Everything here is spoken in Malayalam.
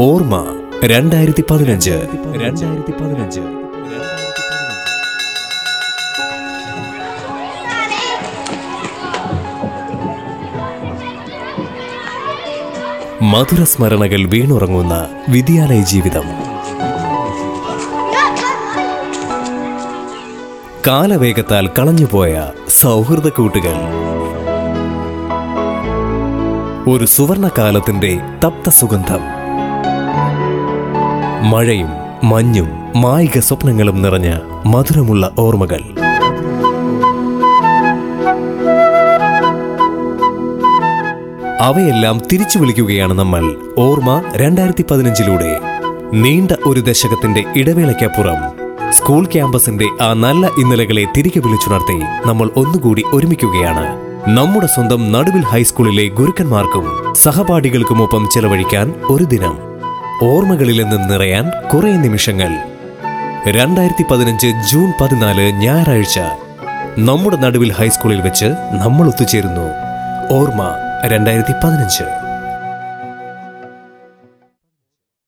ഓർമ്മ രണ്ടായിരത്തി പതിനഞ്ച്. രണ്ടായിരത്തി പതിനഞ്ച്. മധുര സ്മരണകൾ വീണുറങ്ങുന്ന വിദ്യാലയ ജീവിതം. കാലവേഗത്താൽ കളഞ്ഞുപോയ സൗഹൃദ കൂട്ടുകൾ. ഒരു സുവർണകാലത്തിന്റെ തപ്ത സുഗന്ധം. മഴയും മഞ്ഞും മായിക സ്വപ്നങ്ങളും നിറഞ്ഞ മധുരമുള്ള ഓർമ്മകൾ. അവയെല്ലാം തിരിച്ചു വിളിക്കുകയാണ് നമ്മൾ ഓർമ്മ രണ്ടായിരത്തി പതിനഞ്ചിലൂടെ നീണ്ട ഒരു ദശകത്തിന്റെ ഇടവേളയ്ക്കപ്പുറം സ്കൂൾ ക്യാമ്പസിന്റെ ആ നല്ല ഇന്നലകളെ തിരികെ വിളിച്ചുണർത്തി നമ്മൾ ഒന്നുകൂടി ഒരുമിക്കുകയാണ്. നമ്മുടെ സ്വന്തം നടുവിൽ ഹൈസ്കൂളിലെ ഗുരുക്കന്മാർക്കും സഹപാഠികൾക്കുമൊപ്പം ചെലവഴിക്കാൻ ഒരു ദിനം. ഓർമ്മകളിൽ നിന്ന് നിറയാൻ കുറെ നിമിഷങ്ങൾ. രണ്ടായിരത്തി പതിനഞ്ച് ജൂൺ പതിനാല് ഞായറാഴ്ച നമ്മുടെ നടുവിൽ ഹൈസ്കൂളിൽ വെച്ച് നമ്മൾ ഒത്തുചേരുന്നു. ഓർമ്മ രണ്ടായിരത്തി പതിനഞ്ച്